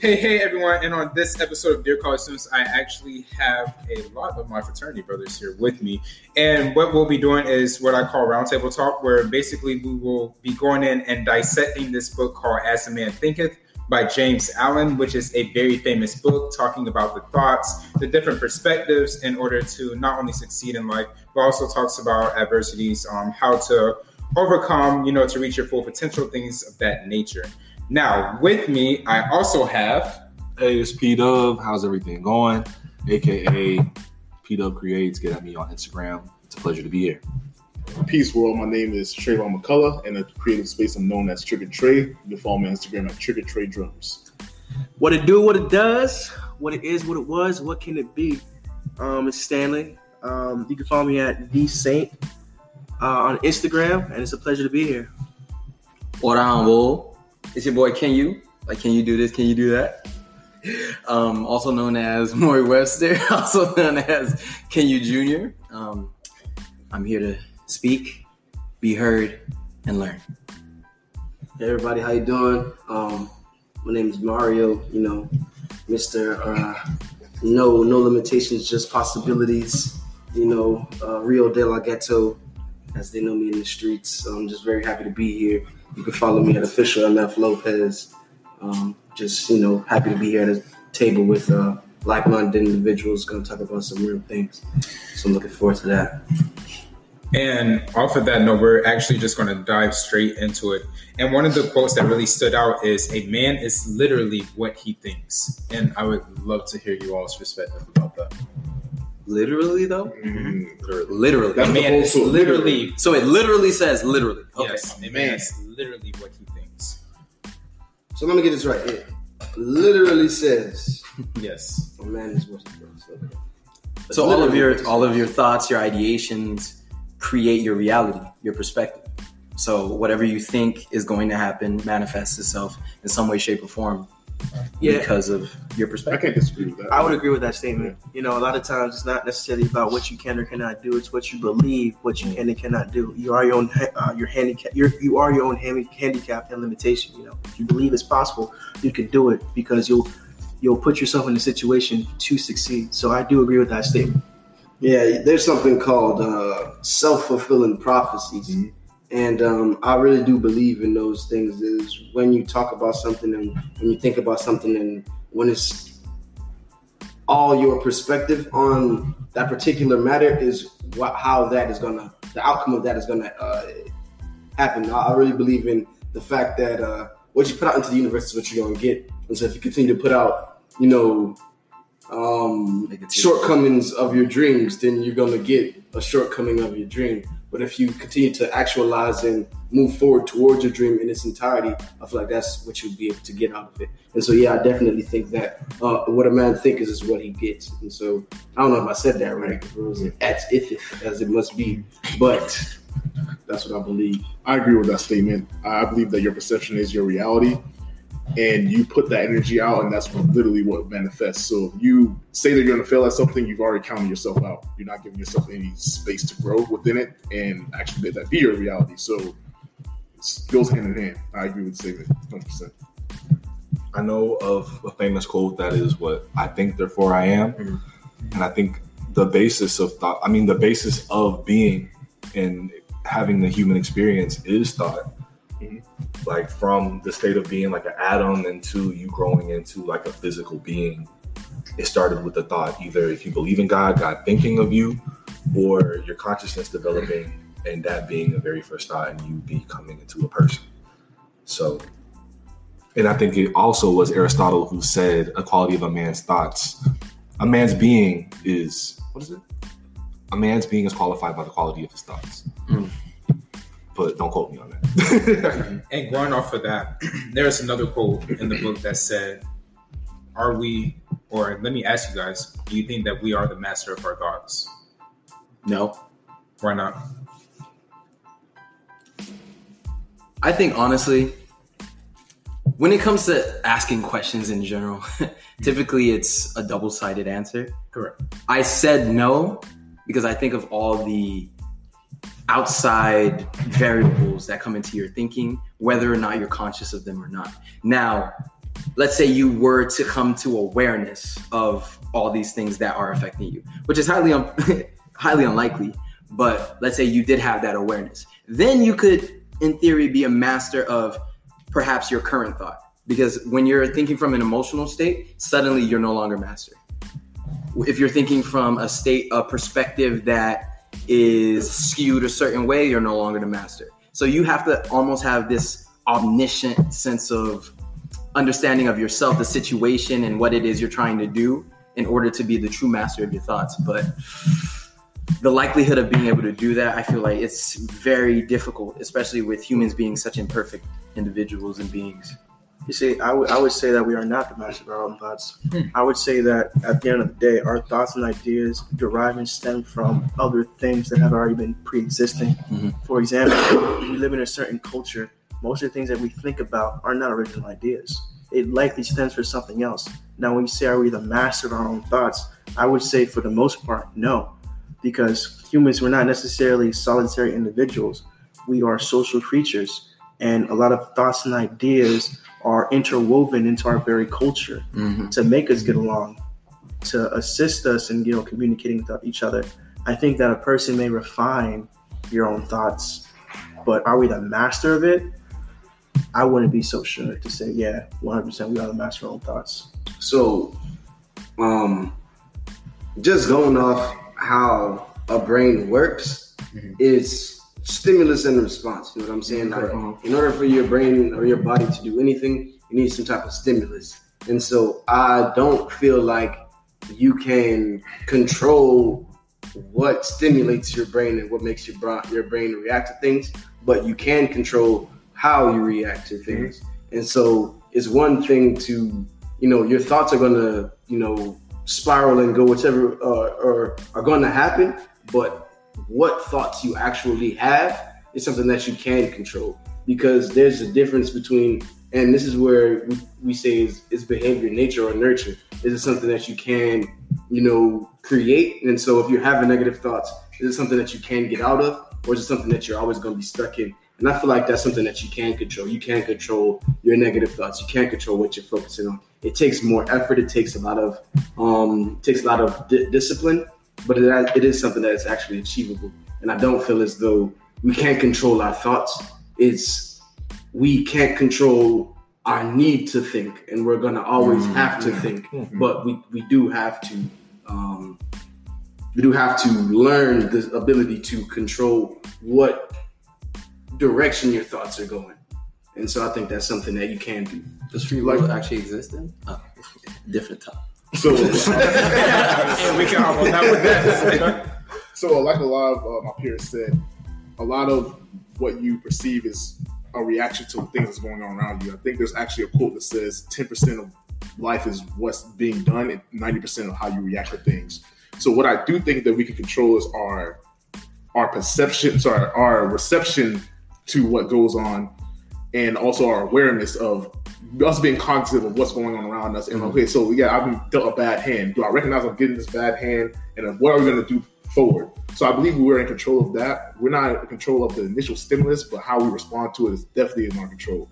Hey, hey, everyone. And on this episode of Dear College Students, I actually have a lot of my fraternity brothers here with me. And what we'll be doing is what I call roundtable talk, where basically we will be going in and dissecting this book called As a Man Thinketh by James Allen, which is a very famous book talking about the thoughts, the different perspectives in order to not only succeed in life, but also talks about adversities, um, how to overcome, you know, to reach your full potential, things of that nature. Now, with me, I also have. Hey, it's P Dub. How's everything going? AKA P Dub Creates. Get at me on Instagram. It's a pleasure to be here. Peace world. My name is Trayvon McCullough, and the creative space I'm known as Trigger Trey. You can follow me on Instagram at Trigger Trey Drums. What it do, what it does, what it is, what it was, what can it be? Um, it's Stanley. Um, you can follow me at the Saint uh, on Instagram, and it's a pleasure to be here. What on, Bull? It's your boy Can You? Like, can you do this? Can you do that? Um, also known as Maury Webster, also known as Can You Junior. Um, I'm here to speak, be heard, and learn. Hey everybody, how you doing? Um, my name is Mario. You know, Mister uh, No No Limitations, Just Possibilities. You know, uh, Rio de la Ghetto, as they know me in the streets. So I'm just very happy to be here. You can follow me at official MF Lopez. Um, just you know, happy to be here at a table with uh, like-minded individuals. Going to talk about some real things. So I'm looking forward to that. And off of that note, we're actually just going to dive straight into it. And one of the quotes that really stood out is A man is literally what he thinks. And I would love to hear you all's perspective. Literally, though? Mm, Literally. That's the man whole is source. literally, So it literally says literally. Okay. yes, a man is literally what he thinks. So let me get this right. It literally says, Yes. "A man is what he thinks." Okay. So all of your all of your thoughts, your ideations create your reality, your perspective. So whatever you think is going to happen manifests itself in some way, shape, or form Yeah. because of your perspective. I perspective. can't disagree with that. I would agree with that statement. You know, a lot of times it's not necessarily about what you can or cannot do; it's what you believe, what you can and cannot do. You are your own, uh, your handicap. You're, you are your own handi- handicap and limitation. You know, if you believe it's possible, you can do it because you'll you'll put yourself in a situation to succeed. So I do agree with that statement. Yeah, there's something called uh, self fulfilling prophecies. Mhm. And um, I really do believe in those things. Is when you talk about something and when you think about something, and when it's all your perspective on that particular matter is what, how that is gonna, the outcome of that is gonna uh, happen. I, really believe in the fact that uh, what you put out into the universe is what you're gonna get. And so if you continue to put out, you know, um, shortcomings of your dreams, then you're gonna get a shortcoming of your dream. But if you continue to actualize and move forward towards your dream in its entirety, I feel like that's what you'll be able to get out of it. And so, yeah, I definitely think that uh, what a man thinks is what he gets. And so, I don't know if I said that right. It was as if as it must be, but that's what I believe. I agree with that statement. I believe that your perception is your reality, and you put that energy out, and that's what, literally what manifests. So if you say that you're going to fail at something, you've already counted yourself out. You're not giving yourself any space to grow within it, and actually let that be your reality. So it goes hand in hand. I agree with the statement, hundred percent. I know of a famous quote that is what I think, therefore I am. Mhm. And I think the basis of thought, I mean, the basis of being and having the human experience is thought. Mhm. Like from the state of being like an atom into you growing into like a physical being. It started with the thought either if you believe in God, God thinking of you, or your consciousness developing and that being the very first thought and you becoming into a person. So and I think it also was Aristotle who said a quality of a man's thoughts. A man's being is what is it? A man's being is qualified by the quality of his thoughts. Mm. But don't quote me on that. And going off of that, there's another quote in the book that said, Are we, or let me ask you guys, do you think that we are the master of our thoughts? No. Why not? I think honestly, when it comes to asking questions in general, typically it's a double sided answer. Correct. I said no because I think of all the outside variables that come into your thinking, whether or not you're conscious of them or not. Now, let's say you were to come to awareness of all these things that are affecting you, which is highly un- highly unlikely. But let's say you did have that awareness, then you could, in theory, be a master of perhaps your current thought. Because when you're thinking from an emotional state, suddenly you're no longer master. If you're thinking from a state, a perspective that is skewed a certain way, you're no longer the master. So you have to almost have this omniscient sense of understanding of yourself, the situation, and what it is you're trying to do in order to be the true master of your thoughts. But the likelihood of being able to do that, I feel like it's very difficult, especially with humans being such imperfect individuals and beings. You see, I would I would say that we are not the master of our own thoughts. I would say that at the end of the day, our thoughts and ideas derive and stem from other things that have already been pre-existing. Mhm. For example, we live in a certain culture. Most of the things that we think about are not original ideas. It likely stems from something else. Now, when you say are we the master of our own thoughts, I would say for the most part, no, because humans we're not necessarily solitary individuals. We are social creatures, and a lot of thoughts and ideas are interwoven into our very culture Mhm. to make us get along, to assist us in you know communicating with each other. I think that a person may refine your own thoughts, but are we the master of it? I wouldn't be so sure to say, yeah, 100% we are the master of our own thoughts. So, um, just going off how a brain works Mhm. is stimulus and response. You know what I'm saying? Like, in order for your brain or your body to do anything, you need some type of stimulus. And so, I don't feel like you can control what stimulates your brain and what makes your bra- your brain react to things, but you can control how you react to things. And so, it's one thing to you know your thoughts are gonna you know spiral and go whichever uh, or are going to happen but what thoughts you actually have is something that you can control. Because there's a difference between and this is where we, say is, is behavior nature or nurture. Is it something that you can you know create? And so if you're having negative thoughts is it something that you can get out of? Or is it something that you're always going to be stuck in? And i feel like that's something that you can control. You can't control your negative thoughts. You can't control what you're focusing on. It takes more effort. It takes a lot of um takes a lot of di- discipline but it, it is something that is actually achievable and i don't feel as though we can't control our thoughts it's we can't control our need to think and we're gonna always Mm. have to think but we we do have to um we do have to learn the ability to control what direction your thoughts are going and so i think that's something that you can do Does free will actually exist in? Oh, different topic. So, and we can hop on with that. so like a lot of uh, my peers said, a lot of what you perceive is a reaction to things that's going on around you. I think there's actually a quote that says 10% of life is what's being done and 90% of how you react to things. So what I do think that we can control is our our perception, sorry, our reception to what goes on and also our awareness of us being cognizant of what's going on around us. And mm-hmm. okay, so yeah, I've been dealt a bad hand. Do I recognize I'm getting this bad hand? And uh, what are we going to do forward? So I believe we're in control of that. We're not in control of the initial stimulus, but how we respond to it is definitely in our control.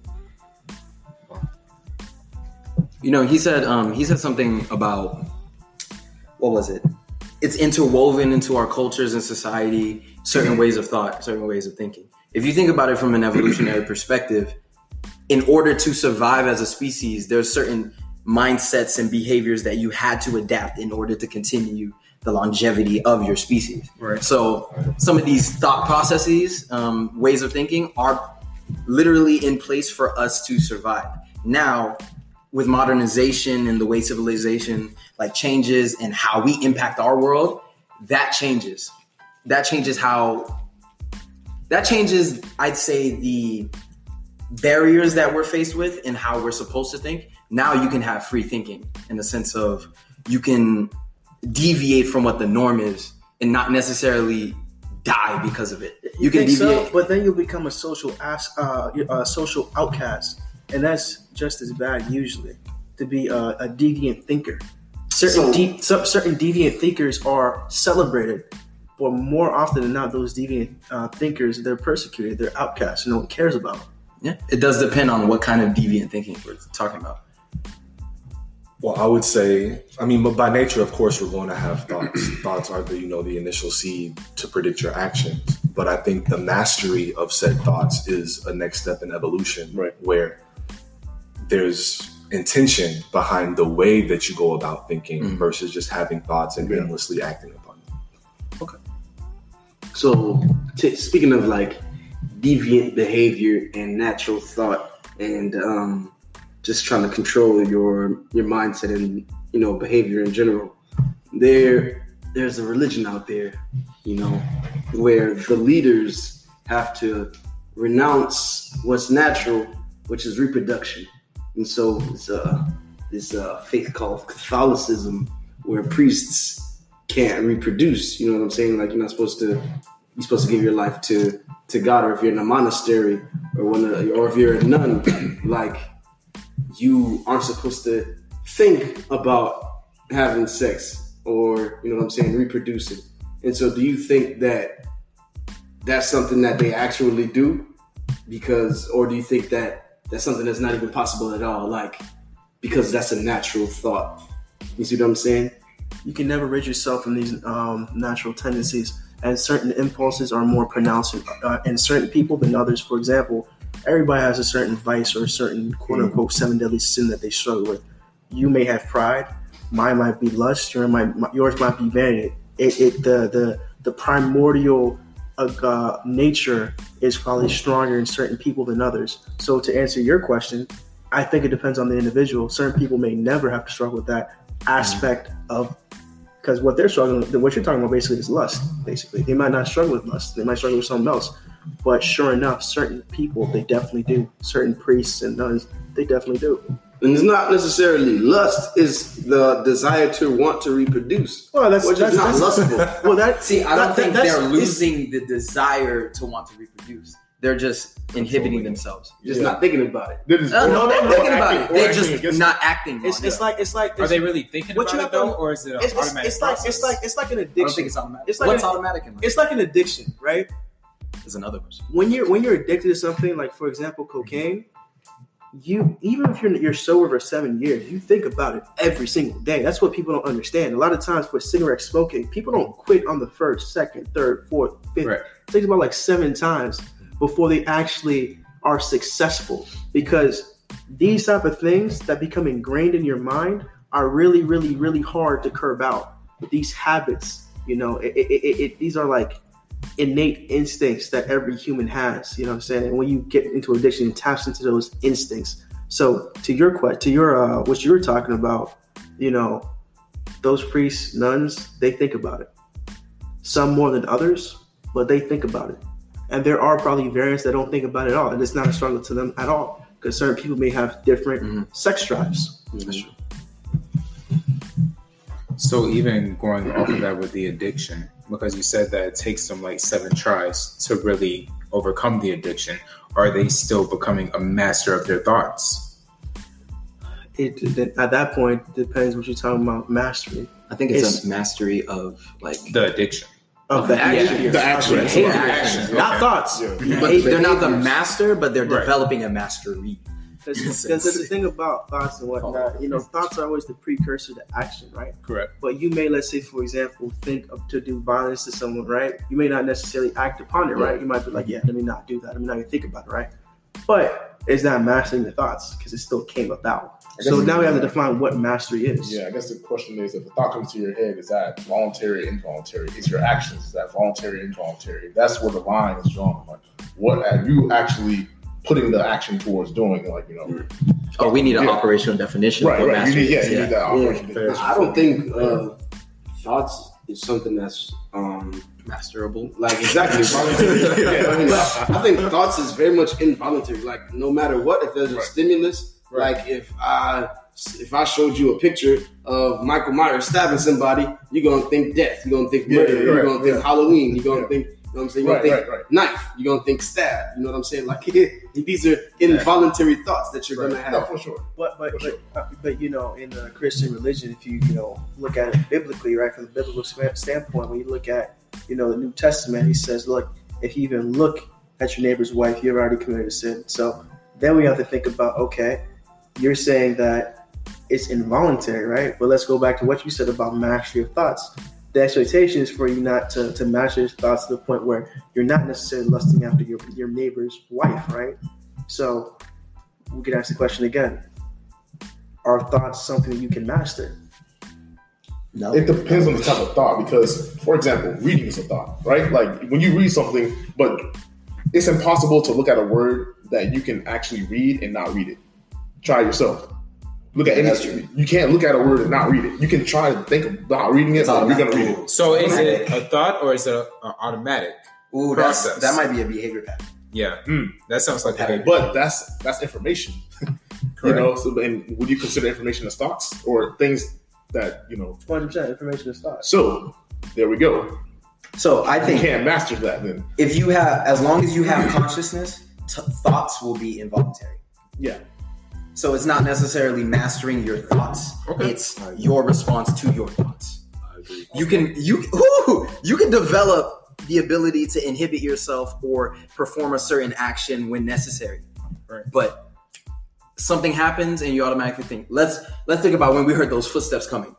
You know, he said um, he said something about what was it? It's interwoven into our cultures and society, certain mm-hmm. ways of thought, certain ways of thinking. If you think about it from an evolutionary perspective, in order to survive as a species, there's certain mindsets and behaviors that you had to adapt in order to continue the longevity of your species. Right. So some of these thought processes, um, ways of thinking, are literally in place for us to survive. Now, with modernization and the way civilization like changes and how we impact our world, that changes. That changes how. That changes, I'd say, the barriers that we're faced with and how we're supposed to think. Now you can have free thinking in the sense of you can deviate from what the norm is and not necessarily die because of it. You, can think deviate. so, but then you'll become a social as uh, a social outcast, and that's just as bad usually. To be a, a deviant thinker, certain So- de- some, certain deviant thinkers are celebrated, but more often than not, those deviant uh, thinkers they're persecuted, they're outcasts, no one cares about. them. Yeah, it does depend on what kind of deviant thinking we're talking about. Well, I would say, I mean, but by nature, of course, we're going to have thoughts. thoughts are the, you know, the initial seed to predict your actions. But I think the mastery of said thoughts is a next step in evolution, Right. where there's intention behind the way that you go about thinking Mhm. versus just having thoughts and Yeah. endlessly acting upon them. Okay. So, t- speaking of like deviant behavior and natural thought, and um, just trying to control your your mindset and you know behavior in general, there there's a religion out there, you know, where the leaders have to renounce what's natural, which is reproduction, and so it's a this uh, faith called Catholicism, where priests can't reproduce. You know what I'm saying? Like you're not supposed to you're supposed to give your life to to God, or if you're in a monastery, or one, of, or if you're a nun, like you aren't supposed to think about having sex, or you know what I'm saying, reproducing. And so, do you think that that's something that they actually do? Because, or do you think that that's something that's not even possible at all? Like, because that's a natural thought. You see what I'm saying? you can never rid yourself from these um, natural tendencies and certain impulses are more pronounced in, uh, in certain people than others. For example everybody has a certain vice or a certain quote unquote seven deadly sin that they struggle with. You may have pride. Mine might be lust. Your might, yours might be vanity. It, it the the the primordial uh, uh, nature is probably stronger in certain people than others. So to answer your question i think it depends on the individual. Certain people may never have to struggle with that aspect of because what they're struggling with, what you're talking about basically is lust. Basically, they might not struggle with lust; they might struggle with something else. But sure enough, certain people they definitely do. Certain priests and nuns they definitely do. And it's not necessarily lust; is the desire to want to reproduce, Well, that's which that's, is not that's lustful. Well, that See, I don't that- think they're losing the desire to want to reproduce. They're just inhibiting themselves. Just Yeah. not thinking about it. They're just- Uh, no, they're thinking about acting- it. They're just against not acting. It's, it's like it's like Are they really thinking What you about it have to- though, or is it it's, it's, automatic it's like it's like it's like an I don't addiction. think it's automatic. It's like What's an- automatic in life? It's like an addiction, right? is another question. when you're when you're addicted to something like for example cocaine you even if you're you're sober for seven years you think about it every single day that's what people don't understand a lot of times for cigarette smoking people don't quit on the first second third fourth fifth Right. it takes about like seven times before they actually are successful because these type of things that become ingrained in your mind are really really really hard to curb out these habits you know it, it, it, these are like innate instincts that every human has. You know what I'm saying? And when you get into addiction, it taps into those instincts. So to your question, to your uh, what you were talking about, you know, those priests, nuns, they think about it. Some more than others, but they think about it. And there are probably variants that don't think about it at all, and it's not a struggle to them at all. Because certain people may have different Mhm. sex drives. That's true. So even going off of that with the addiction, because you said that it takes them like seven tries to really overcome the addiction, are they still becoming a master of their thoughts? It, it at that point depends what you're talking about mastery I think it's, It's- a mastery of like The addiction. Of the Yeah, action, the action. Okay. Behavior. Action. not thoughts. Yeah. but Hey, they're not the master, but they're Right. developing a mastery. Because the thing about thoughts and whatnot, you know, thoughts are always the precursor to action, right? Correct. But you may, let's say, for example, think of to do violence to someone, right? You may not necessarily act upon it, right? You might be like, yeah, let me not do that. Let me not even think about it, right? But is that mastering the thoughts? Because it still came about. So now we have to define what mastery is. Yeah, I guess the question is if a thought comes to your head, is that voluntary or involuntary? Is your actions, is that voluntary or involuntary? That's where the line is drawn. Like, what are you actually putting the action towards doing? Like, you know, Oh, we need an Yeah. operational definition right, of what right. You mastery need, yeah, is. you Yeah. need that operation. Fair. I don't think uh, thoughts is something that's um, Masterable. like exactly voluntary. yeah, I, mean, I think thoughts is very much involuntary. Like no matter what, if there's a Right. stimulus, Right. like if I if I showed you a picture of Michael Myers stabbing somebody, you're gonna think death. You're gonna think murder. yeah, you're right, gonna think yeah. Halloween. You're gonna Yeah. think. You know what I'm saying? You're Right, gonna think right, right. knife. You're gonna think stab. You know what I'm saying? Like these are involuntary thoughts that you're gonna have. No, for sure. But but For sure. but, uh, but you know, in the Christian religion, if you you know look at it biblically, right, from the biblical standpoint, when you look at you know the New Testament, he says, look, if you even look at your neighbor's wife, you've already committed a sin. So then we have to think about, okay, you're saying that it's involuntary, right? But let's go back to what you said about mastery of thoughts. The expectation is for you not to, to master your thoughts to the point where you're not necessarily lusting after your, your neighbor's wife, right? So we can ask the question again. Are thoughts something you can master? No. It depends on the type of thought because, for example, reading is a thought, right? Like when you read something, but it's impossible to look at a word that you can actually read and not read it. Try it yourself. Look at any. You can't look at a word and not read it. You can try to think about reading it, but you're gonna read it. So is it a thought or is it a, a automatic? Ooh, that's, Process. that might be a behavior pattern. Yeah, Mm. that sounds like a But that's that's information. you know. So, and would you consider information as thoughts or things that you know? 100% information is thoughts. So there we go. So I You think can't master that then. if you have, as long as you have consciousness, t- thoughts will be involuntary. Yeah. So it's not necessarily mastering your thoughts. Okay. It's your response to your thoughts. I agree. You can you ooh, you can develop the ability to inhibit yourself or perform a certain action when necessary. Right. But something happens and you automatically think, let's let's think about when we heard those footsteps coming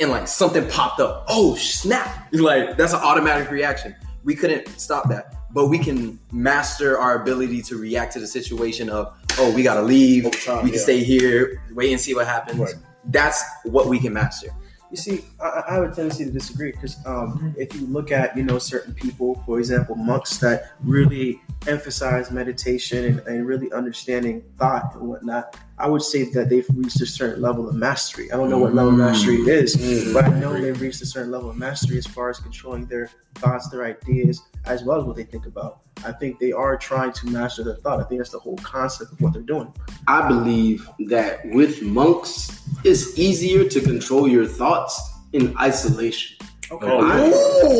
and like something popped up. Oh snap. Like that's an automatic reaction. We couldn't stop that. But we can master our ability to react to the situation of, oh, we gotta leave. Time, we can yeah. stay here, wait and see what happens. Right. That's what we can master. You see, I, I have a tendency to disagree because um, if you look at you know certain people, for example, monks that really emphasize meditation and, and really understanding thought and whatnot, I would say that they've reached a certain level of mastery. I don't know what level of mastery it is, Mm. but I know they've reached a certain level of mastery as far as controlling their thoughts, their ideas, as well as what they think about. I think they are trying to master their thought. I think that's the whole concept of what they're doing. I believe that with monks, it's easier to control your thoughts in isolation. Oh,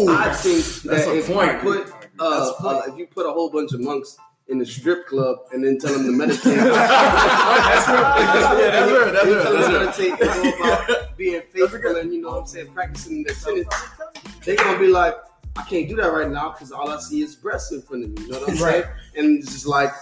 I, I think That's that a if point. you put uh, That's a uh, if you put a whole bunch of monks in a strip club and then tell them to meditate, That's real. Yeah, that's real. That's and real. tell them That's to real. meditate and go about being faithful and you know what I'm saying practicing their tenets, they're gonna be like, I can't do that right now because all I see is breasts in front of me. You know what I'm saying? And it's just like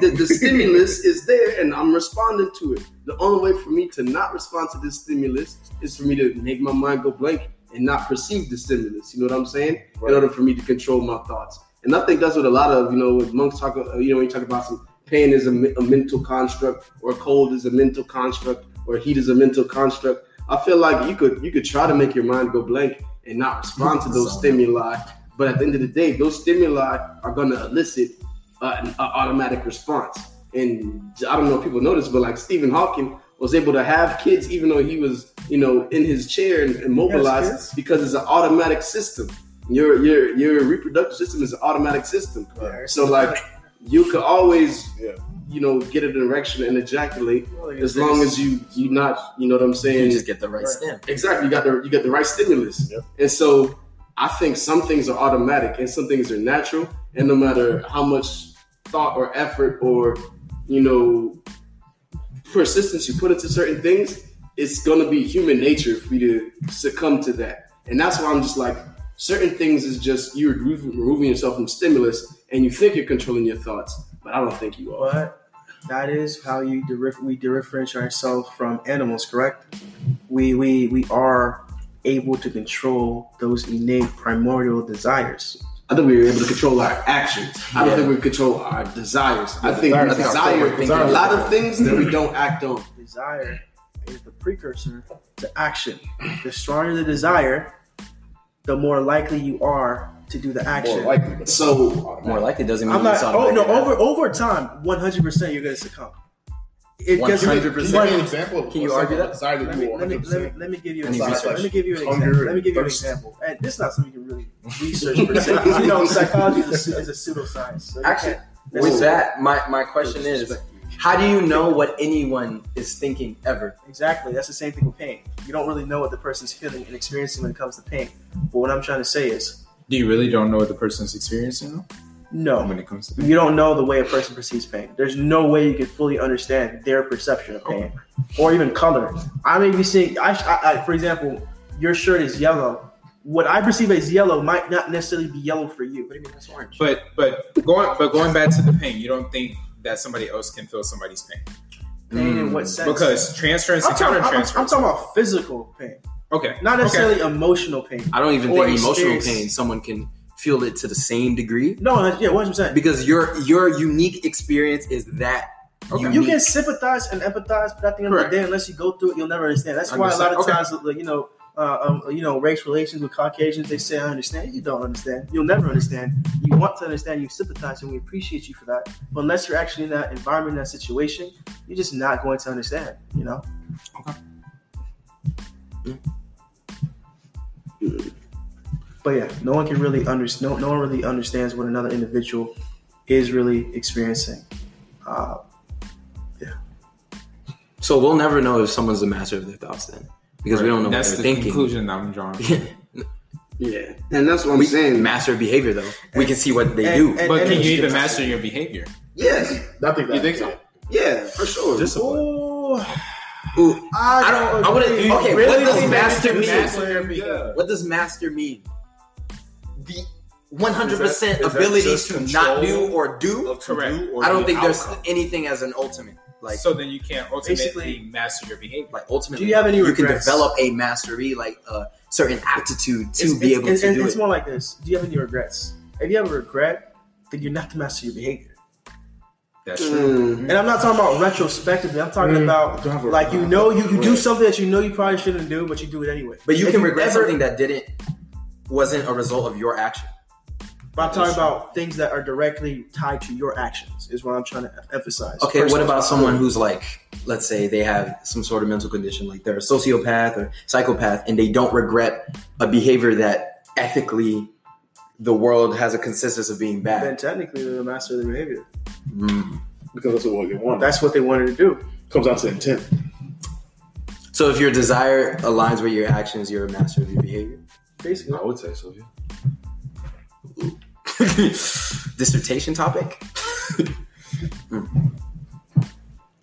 the, the stimulus is there and I'm responding to it. The only way for me to not respond to this stimulus is for me to make my mind go blank and not perceive the stimulus. You know what I'm saying? Right. In order for me to control my thoughts. And I think that's what a lot of, you know, when monks talk, uh, you know, when you talk about some pain is a, a mental construct or cold is a mental construct or heat is a mental construct. I feel like you could you could try to make your mind go blank and not respond to those stimuli. But at the end of the day, those stimuli are going to elicit uh, an uh, automatic response. And I don't know if people notice, but like Stephen Hawking was able to have kids even though he was, you know, in his chair and immobilized kids. because it's an automatic system. Your your your reproductive system is an automatic system. So like you could always, Yeah. You know, get an erection and ejaculate as long as you you not, you know what I'm saying. You just get the right stem. Exactly. You got the you got the right stimulus. Yep. And so I think some things are automatic and some things are natural. And no matter how much thought or effort or you know persistence you put into certain things, it's gonna be human nature for you to succumb to that. And that's why I'm just like certain things is just you're removing removing yourself from stimulus and you think you're controlling your thoughts, but I don't think you are. But that is how you dif- we differentiate ourselves from animals, correct? We we we are able to control those innate primordial desires. I think we were able to control our actions. I don't Yeah. think we control our desires. I think desires, desire, desire, desire, desire. a lot of things that we don't act on. Desire is the precursor to action. The stronger the desire, the more likely you are to do the action. More likely, So More likely doesn't mean I'm not. Oh no! automatically Over over time, 100 percent you're gonna succumb. It gets- 100%. Can you give me an example? Can you argue that? Desire Let me, let, me, 100%. let, me, let me give you an example. research? Let me give you an Hunger example. Let me give you an example. And this is not something you can really research per se. 'cause, you know, psychology is a, is a pseudoscience. So Actually, can't- With that, my, my question is, how do you know what anyone is thinking ever? Exactly. That's the same thing with pain. You don't really know what the person's feeling and experiencing when it comes to pain. But what I'm trying to say is, Do you really don't know what the person's experiencing though? no. when it comes to You don't know the way a person perceives pain. There's no way you can fully understand their perception of pain, or even color. I may be seeing, I, I, I, for example, your shirt is yellow. What I perceive as yellow might not necessarily be yellow for you. What do you mean that's orange? But but going but going back to the pain, you don't think that somebody else can feel somebody's pain. Pain in what Mm. sense? Because transference I'm and talking, counter I'm, I'm talking about physical pain, Okay. not necessarily emotional pain. I don't even Or think emotional pain someone can feel it to the same degree No, that- yeah, one hundred percent. because your your unique experience is that. Okay. You can sympathize and empathize, but at the end Correct. of the day, unless you go through it, you'll never understand. That's why a lot of Understand. times, like, you know, uh, um, you know, race relations with Caucasians, they say, "I understand." You don't understand. You'll never understand. You want to understand. You sympathize, and we appreciate you for that. But unless you're actually in that environment, in that situation, you're just not going to understand. You know. But yeah, no one can really understand. No, no one really understands what another individual is really experiencing. Uh, So we'll never know if someone's the master of their thoughts then, because we don't know That's what the they're thinking. conclusion I'm drawing. Yeah, and that's what I'm we saying. master behavior though. We can see what they And- do. and- But can you even master your behavior? yes, I think that. You think so? yeah, for sure. Discipline. Ooh, Ooh, I don't- don't. I wouldn't- okay, Really what does master mean? Master your discipline- behavior. what does master mean? The 100% Is that- is that ability to not do or do. Of to Correct. do or I don't the think there's anything as an ultimate. Like so then you can't ultimately Basically- master your behavior. like ultimately, Do you have any you can develop a mastery, like a certain aptitude to It's, be it's- able it's, to do it's it. It's more like this. Do you have any regrets? If you have a regret, then you're not the master your behavior. That's true. Mm, And I'm not talking about retrospectively. I'm talking Mm, about don't have a- like you know you, you do something that you know you probably shouldn't do, but you do it anyway. But you If can regret ever- something that didn't wasn't a result of your action. But I'm talking about things that are directly tied to your actions. Is what I'm trying to emphasize. Okay, what Personal about someone who's like, let's say they have some sort of mental condition, like they're a sociopath or psychopath, and they don't regret a behavior that ethically the world has a consensus of being bad. Then technically they're the master of their behavior. Mm. because that's what they want. That's what they wanted to do. comes down to intent. So if your desire aligns with your actions, you're a master of your behavior. Basically. I would say so. Yeah. Dissertation topic. Mm.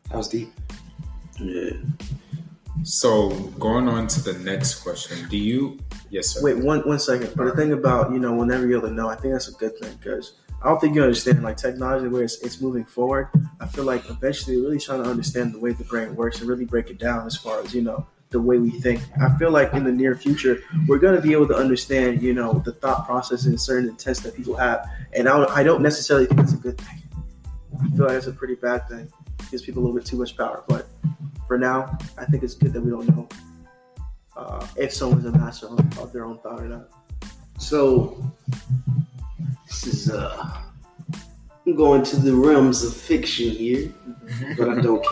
That was deep. yeah. So going on to the next question, do you? Yes, sir. Wait one one second. But the thing about you know whenever you're able to know, I think that's a good thing because I don't think you understand like technology where it's, it's moving forward. I feel like eventually really trying to understand the way the brain works and really break it down as far as you know the way we think. I feel like in the near future we're going to be able to understand you know the thought process and certain intents that people have, and I don't, I don't necessarily think that's a good thing. I feel like that's a pretty bad thing. It gives people a little bit too much power, but for now, I think it's good that we don't know uh, if someone's a master of, of their own thought or not. So this is uh I'm going to the realms of fiction here, but I don't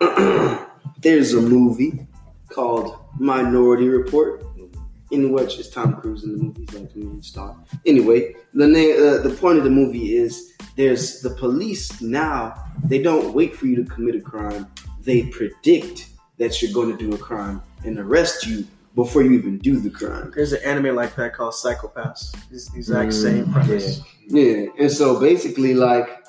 care. There's a movie called Minority Report, in which is Tom Cruise in the movie, he's like the main star. Anyway, the name, uh, the point of the movie is there's the police now. They don't wait for you to commit a crime. They predict that you're going to do a crime and arrest you before you even do the crime. There's an anime like that called Psycho-Pass. It's the exact Mm, same premise. Yeah, and so basically, like,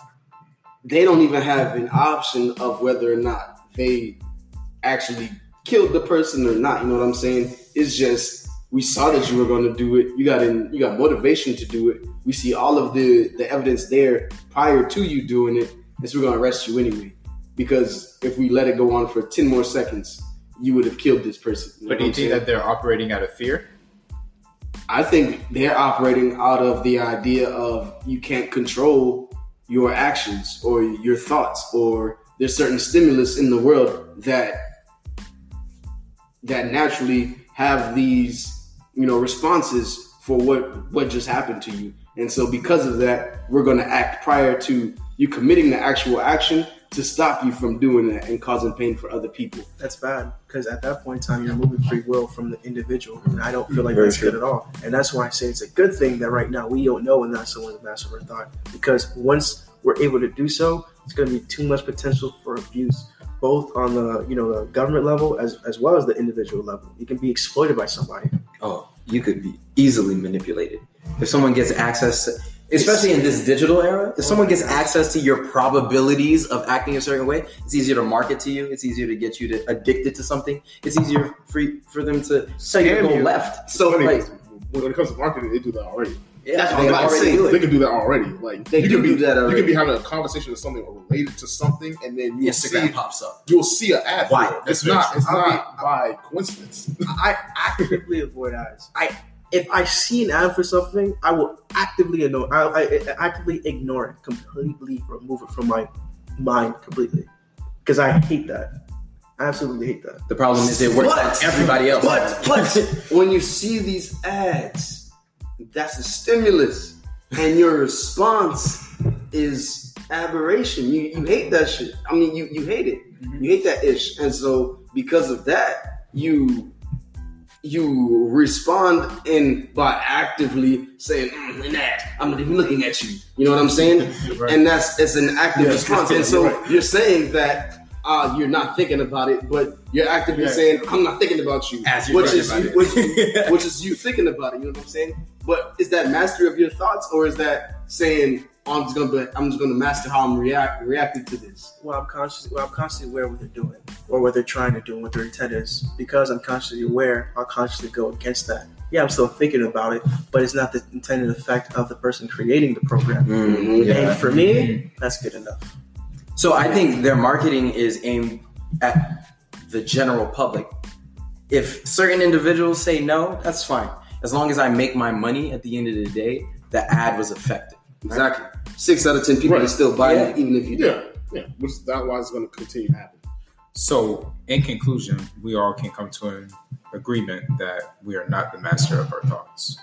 they don't even have an option of whether or not they actually killed the person or not. You know what I'm saying? It's just we saw that you were going to do it. You got in, you got motivation to do it. We see all of the the evidence there prior to you doing it, and so we're going to arrest you anyway. Because if we let it go on for ten more seconds, you would have killed this person. know But do you think saying? that they're operating out of fear? I think they're operating out of the idea of you can't control your actions or your thoughts, or there's certain stimulus in the world that that naturally have these, you know, responses for what what just happened to you. And so because of that, we're going to act prior to you committing the actual action to stop you from doing that and causing pain for other people. That's bad because at that point in time, you're moving free will from the individual, and I don't feel like Very that's true. good at all. And that's why I say it's a good thing that right now we don't know when that's someone's master of our thought because once we're able to do so, it's going to be too much potential for abuse, both on the you know the government level as as well as the individual level. You can be exploited by somebody. Oh, you could be easily manipulated. If someone gets access to, especially in this digital era, if someone gets access to your probabilities of acting a certain way, it's easier to market to you. It's easier to get you to addicted to something. It's easier for, for them to tell you to go left. So like, when it comes to marketing, they do that already. Yeah, That's what they I'm already say. do it. They can do that already. Like They you do can be, do that You can be having a conversation with something or related to something, and then you'll Instagram see pops up. you'll see an ad. Why? for it. It's not. It's true. not by coincidence. I actively avoid ads. I if I see an ad for something, I will actively ignore. I, I, I actively ignore it completely, remove it from my mind completely, because I hate that. I absolutely hate that. The problem is it works But- on everybody else. But but when you see these ads, that's a stimulus, and your response is aberration. You you hate that shit. I mean, you you hate it. You hate that ish, and so because of that, you you respond in by actively saying mm, ad. I'm not even looking at you. You know what I'm saying? Right. And that's it's an active Yeah, response. And so right. you're saying that uh, you're not thinking about it, but you're actively Yeah. saying I'm not thinking about you, As you're which is about you, it. which, which is you thinking about it. You know what I'm saying? But is that mastery of your thoughts, or is that saying I'm just gonna be, I'm just gonna master how I'm react reacting to this? Well, I'm conscious. Well, I'm constantly aware of what they're doing or what they're trying to do and what their intent is. Because I'm consciously aware, I'll consciously go against that. Yeah, I'm still thinking about it, but it's not the intended effect of the person creating the program. Mhm. And for me, that's good enough. So I think their marketing is aimed at the general public. If certain individuals say no, that's fine. As long as I make my money at the end of the day, the ad was effective. Exactly. Six out of ten people Right. are still buying Yeah. it, even if you Yeah, yeah. Which is that why it's going to continue to happen. So, in conclusion, we all can come to an agreement that we are not the master of our thoughts.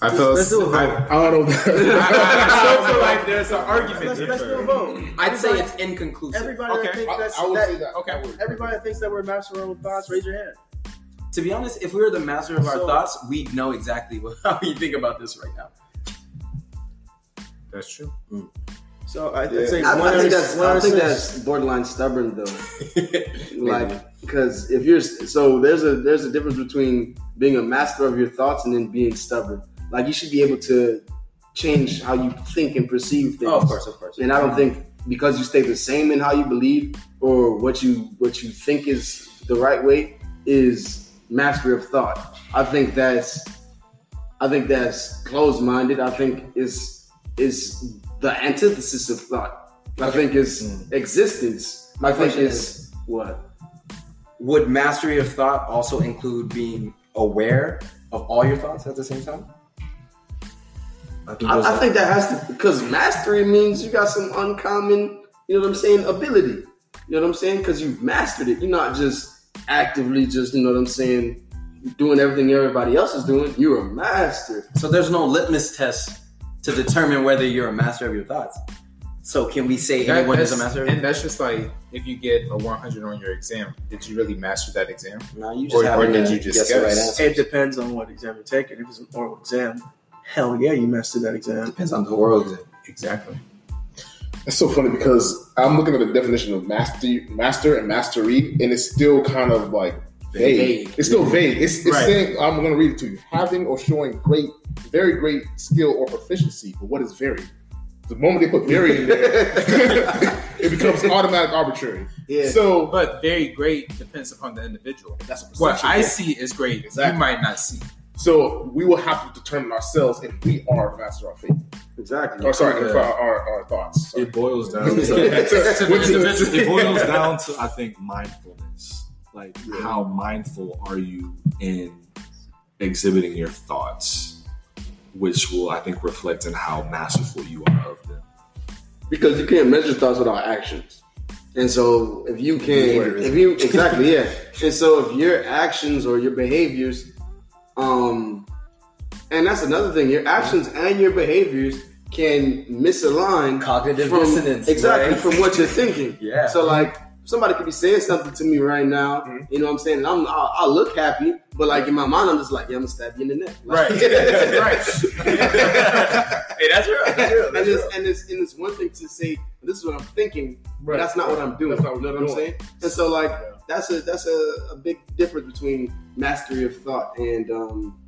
I feel, Let's do a vote. I, I don't know. I still feel like there's an argument. Let's, there. let's do a vote. I'd say it's inconclusive. Everybody Okay. that thinks that's I would that- that. okay. Everybody that thinks that we're master of our own thoughts, raise your hand. To be honest, if we were the master of our So- thoughts, we'd know exactly what, how we think about this right now. That's true. Mm. So I, Yeah. I'd say I, one I think that's one I think six. that's borderline stubborn though. like because if you're so there's a there's a difference between being a master of your thoughts and then being stubborn. Like you should be able to change how you think and perceive things. Oh, of course, of course. And I don't think because you stay the same in how you believe or what you what you think is the right way is mastery of thought. I think that's I think that's closed minded. I think is is the antithesis of thought. I think is mm. existence. My I think question is what? Would mastery of thought also include being aware of all your thoughts at the same time? I think, I, I think that has to because mastery means you got some uncommon, you know what I'm saying, ability. You know what I'm saying? Because you've mastered it. You're not just actively just, you know what I'm saying, doing everything everybody else is doing. You're a master. so. There's no litmus test to determine whether you're a master of your thoughts. So can we say That- anyone is a master? Of and that's just like if you get a 100 on your exam, did you really master that exam? no, you just or- or did you just guess the right. It depends on what exam you're taking. If it's an oral exam, hell yeah, you mastered that exam. Depends on the world. Exactly. It's so funny because I'm looking at the definition of master, master and mastery, and it's still kind of like vague. Vague. It's still vague. It's, it's Right. saying I'm going to read it to you: having or showing great, very great skill or proficiency. But what is very? The moment they put very in there, it becomes automatic arbitrary. Yeah. So But very great depends upon the individual. that's a What perception. I see is great. Exactly. You might not see. So we will have to determine ourselves if we are the master of our fate. Exactly. Or sorry, Yeah. our, our, our thoughts. Sorry. It boils down To to the individual. it boils down to I think mindfulness. Like how mindful are you in exhibiting your thoughts, which will I think reflect in how masterful you are of them. because you can't measure thoughts without actions. And so if you can, if you exactly yeah, and so if your actions or your behaviors, um, and that's another thing, your actions and your behaviors can misalign Cognitive from dissonance. exactly right? from what you're thinking. Yeah. So like somebody could be saying something to me right now, Mhm. you know what I'm saying? And I'm I'll, I'll look happy, but like in my mind I'm just like, yeah, I'm gonna stab you in the neck. Like- Right. right. hey, that's real. That's real. and it's real. and it's and it's one thing to say this is what I'm thinking, but that's not what I'm doing. That's not you what know what I'm doing. saying? And so like Yeah. That's a that's a, a big difference between mastery of thought and um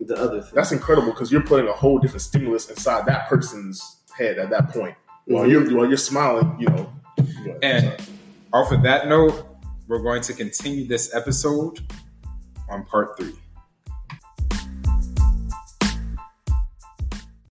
the other thing. That's incredible because you're putting a whole different stimulus inside that person's head at that point. While Mhm. you're while you're smiling, you know. you know, And off of that note, we're going to continue this episode on part three.